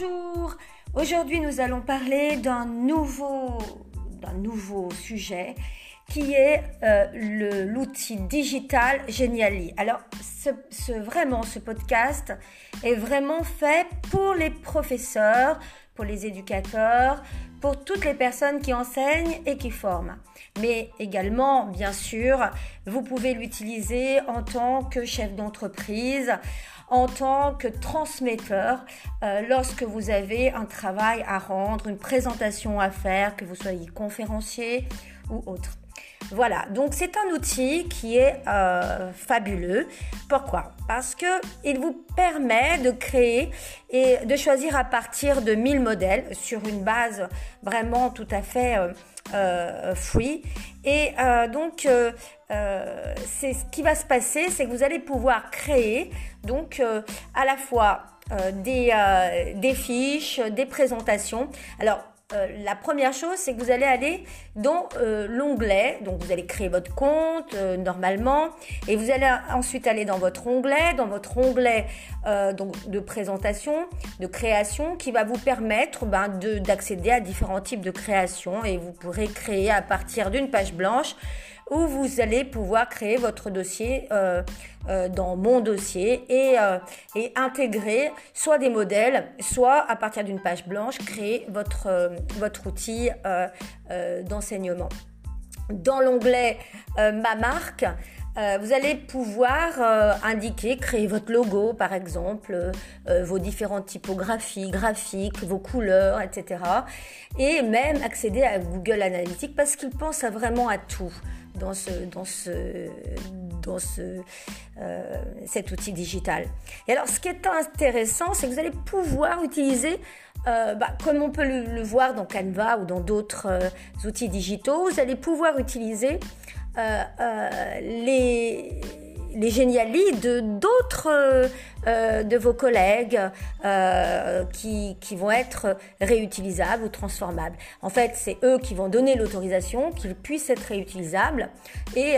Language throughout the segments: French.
Bonjour, aujourd'hui nous allons parler d'un nouveau, nouveau sujet qui est euh, l'outil digital Geniali. Alors, ce, vraiment, ce podcast est vraiment fait pour les professeurs, pour les éducateurs, pour toutes les personnes qui enseignent et qui forment. Mais également, bien sûr, vous pouvez l'utiliser en tant que chef d'entreprise, en tant que transmetteur euh, lorsque vous avez un travail à rendre, une présentation à faire, que vous soyez conférencier ou autre. Voilà, donc c'est un outil qui est euh, fabuleux. Pourquoi? Parce que il vous permet de créer et de choisir à partir de 1000 modèles sur une base vraiment tout à fait euh, euh free. Et euh, donc, c'est ce qui va se passer, c'est que vous allez pouvoir créer donc à la fois des, des fiches, des présentations. Alors, euh, la première chose, c'est que vous allez aller dans euh, l'onglet, donc vous allez créer votre compte euh, normalement, et vous allez ensuite aller dans votre onglet, dans votre onglet donc de présentation, de création, qui va vous permettre ben, d'accéder à différents types de créations, et vous pourrez créer à partir d'une page blanche où vous allez pouvoir créer votre dossier euh, euh, dans mon dossier et, euh, et, intégrer soit des modèles, soit à partir d'une page blanche, créer votre, votre outil d'enseignement. Dans l'onglet Ma marque, vous allez pouvoir indiquer, créer votre logo par exemple, vos différentes typographies, graphiques, vos couleurs, etc. Et même accéder à Google Analytics parce qu'il pense vraiment à tout dans, ce, dans, ce, dans ce, euh, cet outil digital. Et alors, ce qui est intéressant, c'est que vous allez pouvoir utiliser, euh, bah, comme on peut le, voir dans Canva ou dans d'autres euh, outils digitaux, vous allez pouvoir utiliser les les génialies de d'autres euh, euh, de vos collègues euh, qui, qui, vont être réutilisables ou transformables. En fait, c'est eux qui vont donner l'autorisation qu'ils puissent être réutilisables et,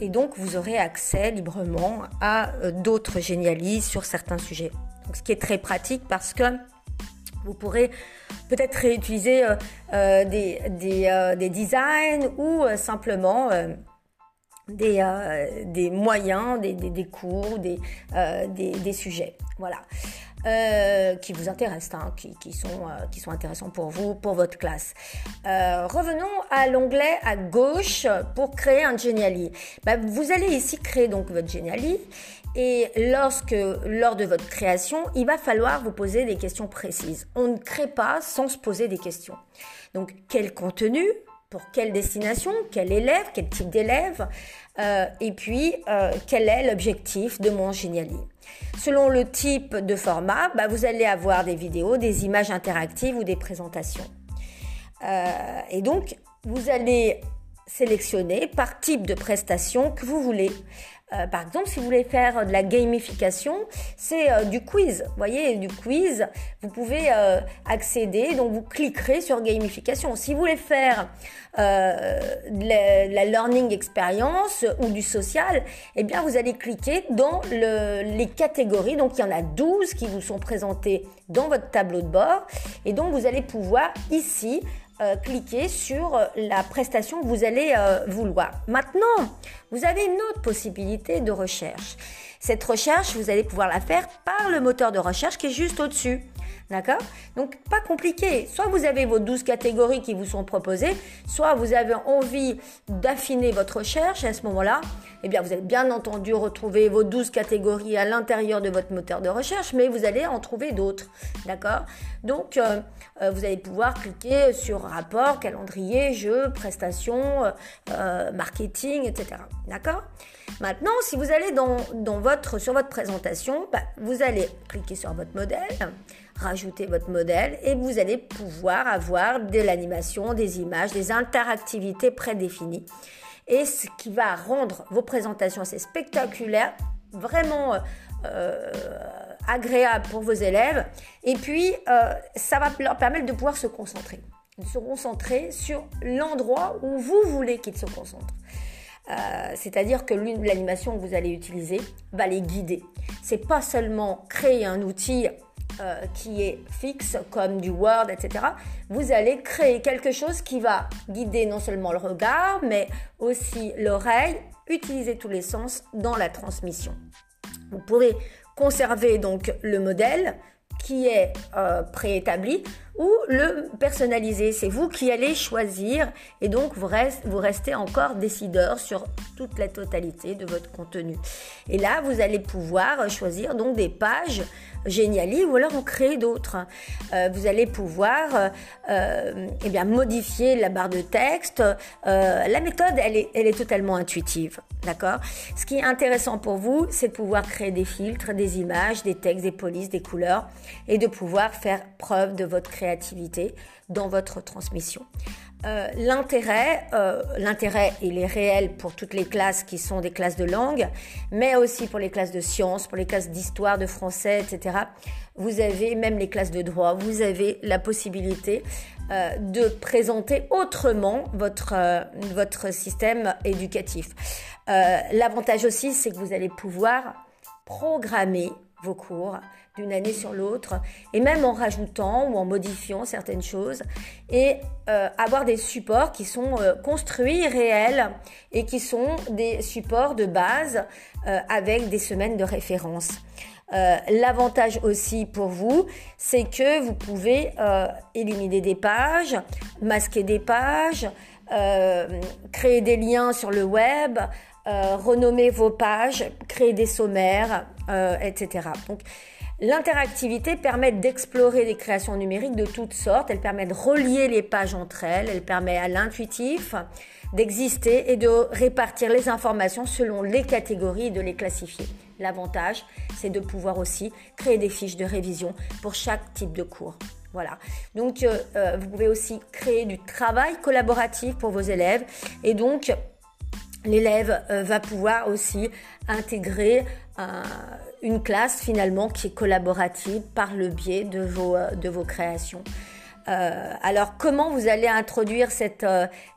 et, donc vous aurez accès librement à d'autres génialies sur certains sujets. Donc, ce qui est très pratique parce que vous pourrez peut-être réutiliser des, des, des, designs ou simplement des, euh, des moyens, des, des, des cours, des, euh, des, des, sujets. Voilà. Euh, qui vous intéressent, hein, qui, qui, sont, euh, qui sont intéressants pour vous, pour votre classe. Euh, revenons à l'onglet à gauche pour créer un Geniali. Bah, vous allez ici créer donc votre Geniali et lorsque, lors de votre création, il va falloir vous poser des questions précises. On ne crée pas sans se poser des questions. Donc, quel contenu pour quelle destination, quel élève, quel type d'élève, euh, et puis euh, quel est l'objectif de mon génialier. Selon le type de format, bah, vous allez avoir des vidéos, des images interactives ou des présentations. Euh, et donc, vous allez sélectionner par type de prestation que vous voulez. Euh, par exemple, si vous voulez faire de la gamification, c'est euh, du quiz. Vous voyez, du quiz, vous pouvez euh, accéder, donc vous cliquerez sur gamification. Si vous voulez faire la, la, learning experience ou du social, eh bien, vous allez cliquer dans le, les catégories. Donc, il y en a 12 qui vous sont présentées dans votre tableau de bord. Et donc, vous allez pouvoir ici euh, cliquer sur la prestation que vous allez euh, vouloir. Maintenant, vous avez une autre possibilité de recherche. Cette recherche, vous allez pouvoir la faire par le moteur de recherche qui est juste au-dessus. D'accord? Donc, pas compliqué. Soit vous avez vos 12 catégories qui vous sont proposées, soit vous avez envie d'affiner votre recherche. Et à ce moment-là, eh bien, vous allez bien entendu retrouver vos 12 catégories à l'intérieur de votre moteur de recherche, mais vous allez en trouver d'autres. D'accord? Donc, euh, euh, vous allez pouvoir cliquer sur rapport, calendrier, jeu, prestations, euh, marketing, etc. D'accord? Maintenant, si vous allez dans, sur votre présentation, bah, vous allez cliquer sur votre modèle, rajouter votre modèle et vous allez pouvoir avoir de l'animation, des images, des interactivités prédéfinies. Et ce qui va rendre vos présentations assez spectaculaires, vraiment euh, euh, agréables pour vos élèves. Et puis, euh, ça va leur permettre de pouvoir se concentrer. De se concentrer sur l'endroit où vous voulez qu'ils se concentrent. C'est-à-dire que l'animation que vous allez utiliser va les guider. C'est pas seulement créer un outil qui est fixe, comme du Word, etc., vous allez créer quelque chose qui va guider non seulement le regard, mais aussi l'oreille, utiliser tous les sens dans la transmission. Vous pourrez conserver donc le modèle qui est euh, préétabli ou le personnaliser. C'est vous qui allez choisir et donc vous, restez encore décideur sur toute la totalité de votre contenu. Et là, vous allez pouvoir choisir donc des pages Geniali ou alors en créer d'autres. Euh, vous allez pouvoir euh, euh, eh bien, modifier la barre de texte. la méthode, elle est, elle est totalement intuitive. D'accord? Ce qui est intéressant pour vous, c'est de pouvoir créer des filtres, des images, des textes, des polices, des couleurs et de pouvoir faire preuve de votre dans votre transmission. Euh, l'intérêt, euh, l'intérêt, il est réel pour toutes les classes qui sont des classes de langue, mais aussi pour les classes de sciences, pour les classes d'histoire, de français, etc. Vous avez même les classes de droit, vous avez la possibilité euh, de présenter autrement votre, votre système éducatif. L'avantage aussi, c'est que vous allez pouvoir programmer vos cours d'une année sur l'autre, et même en rajoutant ou en modifiant certaines choses, et euh, avoir des supports qui sont euh, construits, réels, et qui sont des supports de base euh, avec des semaines de référence. L'avantage aussi pour vous, c'est que vous pouvez éliminer des pages, masquer des pages, créer des liens sur le web, renommer vos pages, créer des sommaires, etc. L'interactivité permet d'explorer des créations numériques de toutes sortes, elle permet de relier les pages entre elles, elle permet à l'intuitif d'exister et de répartir les informations selon les catégories et de les classifier. L'avantage, c'est de pouvoir aussi créer des fiches de révision pour chaque type de cours. Voilà. Donc, euh, euh, vous pouvez aussi créer du travail collaboratif pour vos élèves et donc l'élève euh, va pouvoir aussi intégrer une classe finalement qui est collaborative par le biais de vos, euh, de créations. Euh, alors comment vous allez introduire cette,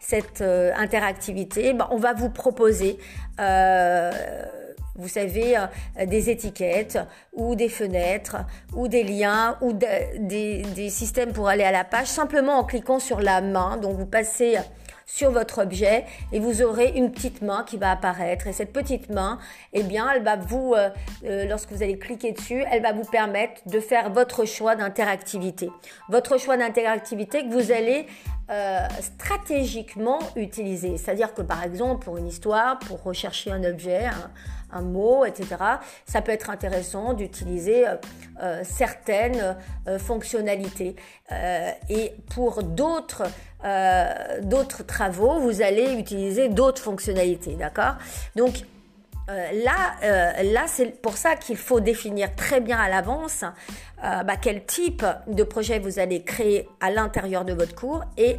cette interactivité? Ben, On va vous proposer vous savez, des étiquettes ou des fenêtres ou des liens ou des, des, systèmes pour aller à la page simplement en cliquant sur la main. Donc vous passez sur votre objet et vous aurez une petite main qui va apparaître. Et cette petite main eh bien elle va vous euh, euh, lorsque vous allez cliquer dessus elle va vous permettre de faire votre choix d'interactivité. Votre choix d'interactivité que vous allez euh, stratégiquement utiliser c'est à dire que par exemple pour une histoire pour rechercher un objet un mot, etc. Ça peut être intéressant d'utiliser euh, euh, certaines fonctionnalités. et pour d'autres d'autres travaux, vous allez utiliser d'autres fonctionnalités, d'accord? Donc euh, là, euh, là c'est pour ça qu'il faut définir très bien à l'avance euh, bah, quel type de projet vous allez créer à l'intérieur de votre cours et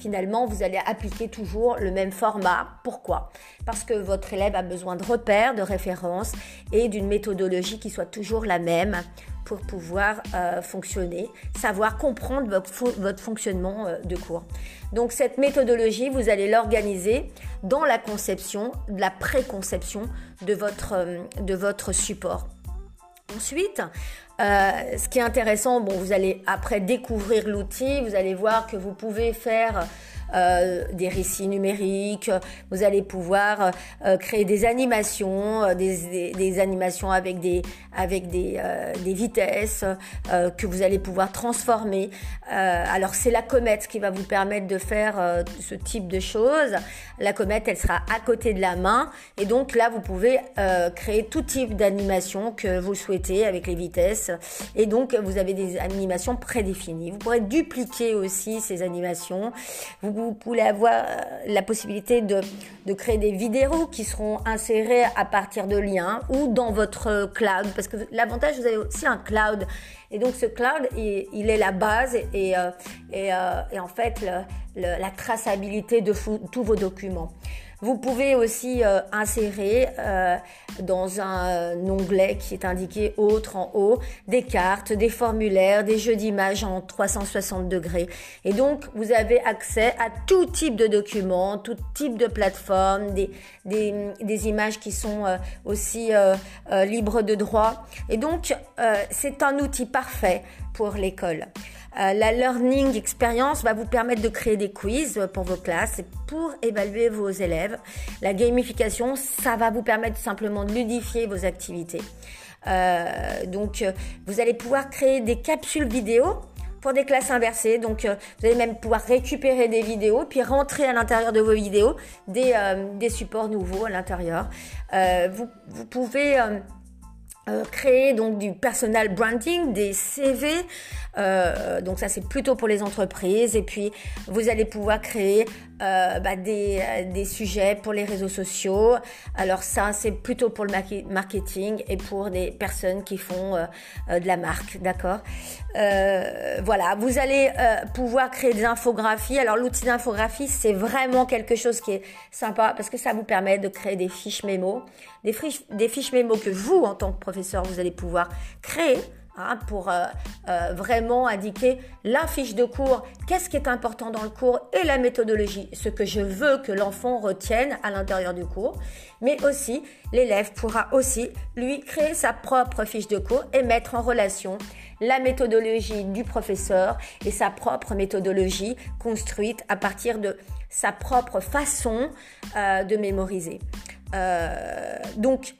finalement vous allez appliquer toujours le même format. Pourquoi? Parce que votre élève a besoin de repères, de références et d'une méthodologie qui soit toujours la même pour pouvoir euh, fonctionner, savoir comprendre votre, fonctionnement euh, de cours. Donc cette méthodologie, vous allez l'organiser dans la conception, la préconception de votre, euh, de votre support. Ensuite, ce qui est intéressant, bon, vous allez après découvrir l'outil, vous allez voir que vous pouvez faire euh, des récits numériques, vous allez pouvoir euh, créer des animations, euh, des, des, animations avec des, avec des, des vitesses que vous allez pouvoir transformer. alors c'est la comète qui va vous permettre de faire ce type de choses. La comète, elle sera à côté de la main et donc là vous pouvez créer tout type d'animation que vous souhaitez avec les vitesses et donc vous avez des animations prédéfinies. Vous pourrez dupliquer aussi ces animations. Vous pouvez avoir euh, la possibilité de, créer des vidéos qui seront insérées à partir de liens ou dans votre cloud. Parce que l'avantage, vous avez aussi un cloud. Et donc ce cloud, il, est la base et, euh, euh, en fait la traçabilité de tous vos documents. Vous pouvez aussi euh, insérer euh, dans un onglet qui est indiqué autre en haut des cartes, des formulaires, des jeux d'images en 360 degrés. Et donc vous avez accès à tout type de documents, tout type de plateformes, des, des, images qui sont euh, aussi libres de droit. Et donc c'est un outil parfait pour l'école. Euh, la learning experience va vous permettre de créer des quiz pour vos classes et pour évaluer vos élèves. La gamification, ça va vous permettre simplement de ludifier vos activités. Euh, donc, euh, vous allez pouvoir créer des capsules vidéo pour des classes inversées. Donc, vous allez même pouvoir récupérer des vidéos, puis rentrer à l'intérieur de vos vidéos des, des supports nouveaux à l'intérieur. vous, vous, pouvez euh, créer donc du personal branding, des CV. Euh, donc ça c'est plutôt pour les entreprises. Et puis vous allez pouvoir créer euh, bah, des, des, sujets pour les réseaux sociaux. Alors ça c'est plutôt pour le marketing et pour des personnes qui font de la marque, d'accord? Voilà, vous allez pouvoir créer des infographies. Alors l'outil d'infographie c'est vraiment quelque chose qui est sympa parce que ça vous permet de créer des fiches mémo, des fiches, des fiches mémo que vous en tant que professeur vous allez pouvoir créer Hein, pour euh, euh, vraiment indiquer la fiche de cours, qu'est-ce qui est important dans le cours et la méthodologie, ce que je veux que l'enfant retienne à l'intérieur du cours. Mais aussi, l'élève pourra aussi, lui, créer sa propre fiche de cours et mettre en relation la méthodologie du professeur et sa propre méthodologie construite à partir de sa propre façon euh, de mémoriser. donc,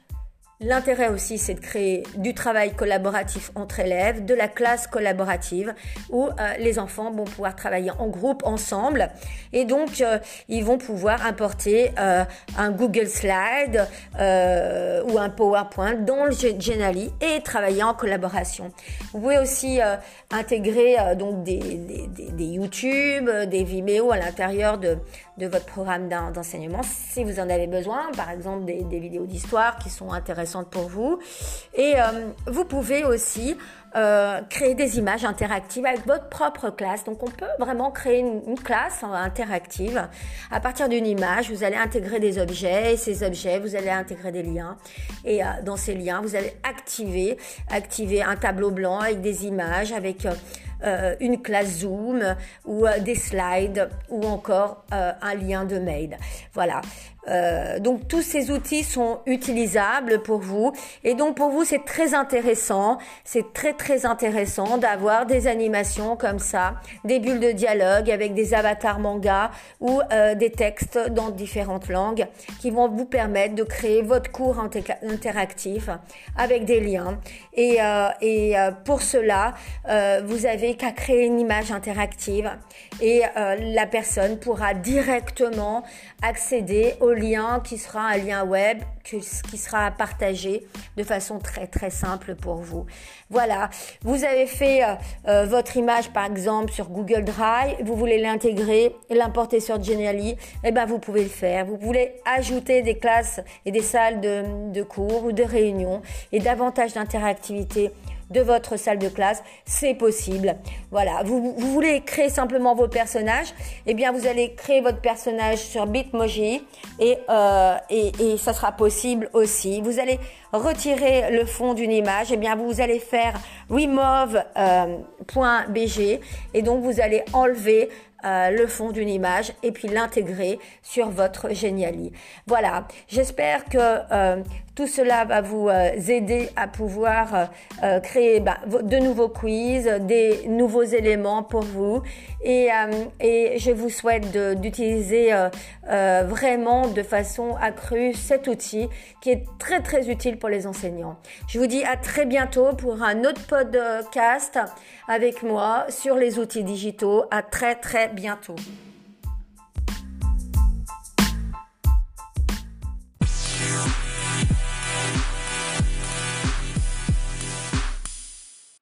L'intérêt aussi, c'est de créer du travail collaboratif entre élèves, de la classe collaborative, où euh, les enfants vont pouvoir travailler en groupe ensemble. Et donc, euh, ils vont pouvoir importer euh, un Google Slide ou un PowerPoint dans le Genially et travailler en collaboration. Vous pouvez aussi intégrer donc des, YouTube, des Vimeo à l'intérieur de, de votre programme d'enseignement si vous en avez besoin, par exemple des, vidéos d'histoire qui sont intéressantes pour vous. Et euh, vous pouvez aussi euh, créer des images interactives avec votre propre classe. Donc on peut vraiment créer une, classe interactive. À partir d'une image, vous allez intégrer des objets et ces objets, vous allez intégrer des liens. Et euh, dans ces liens, vous allez activer, activer un tableau blanc avec des images, avec euh, une classe Zoom ou euh, des slides ou encore euh, un lien de mail. Voilà. Donc tous ces outils sont utilisables pour vous. Et donc pour vous c'est très intéressant, c'est très très intéressant d'avoir des animations comme ça, des bulles de dialogue avec des avatars manga ou des textes dans différentes langues qui vont vous permettre de créer votre cours interactif avec des liens. Et, et pour cela vous avez qu'à créer une image interactive et euh, la personne pourra directement accéder au lien qui sera un lien web qui sera partagé de façon très très simple pour vous. Voilà, vous avez fait euh, euh, votre image par exemple sur Google Drive, vous voulez l'intégrer, l'importer sur Genially, eh ben vous pouvez le faire. Vous voulez ajouter des classes et des salles de, de cours ou de réunions et davantage d'interactivité de votre salle de classe, c'est possible. Voilà, vous, voulez créer simplement vos personnages, eh bien vous allez créer votre personnage sur Bitmoji et, euh, et, et ça sera possible aussi. Vous allez retirer le fond d'une image, eh bien vous allez faire remove.bg euh, et donc vous allez enlever euh, le fond d'une image et puis l'intégrer sur votre Geniali. Voilà, j'espère que euh, tout cela va vous euh, aider à pouvoir créer bah, de nouveaux quiz, des nouveaux éléments pour vous et, et je vous souhaite d'utiliser vraiment de façon accrue cet outil qui est très très utile pour les enseignants. Je vous dis à très bientôt pour un autre podcast avec moi sur les outils digitaux. À très très bientôt.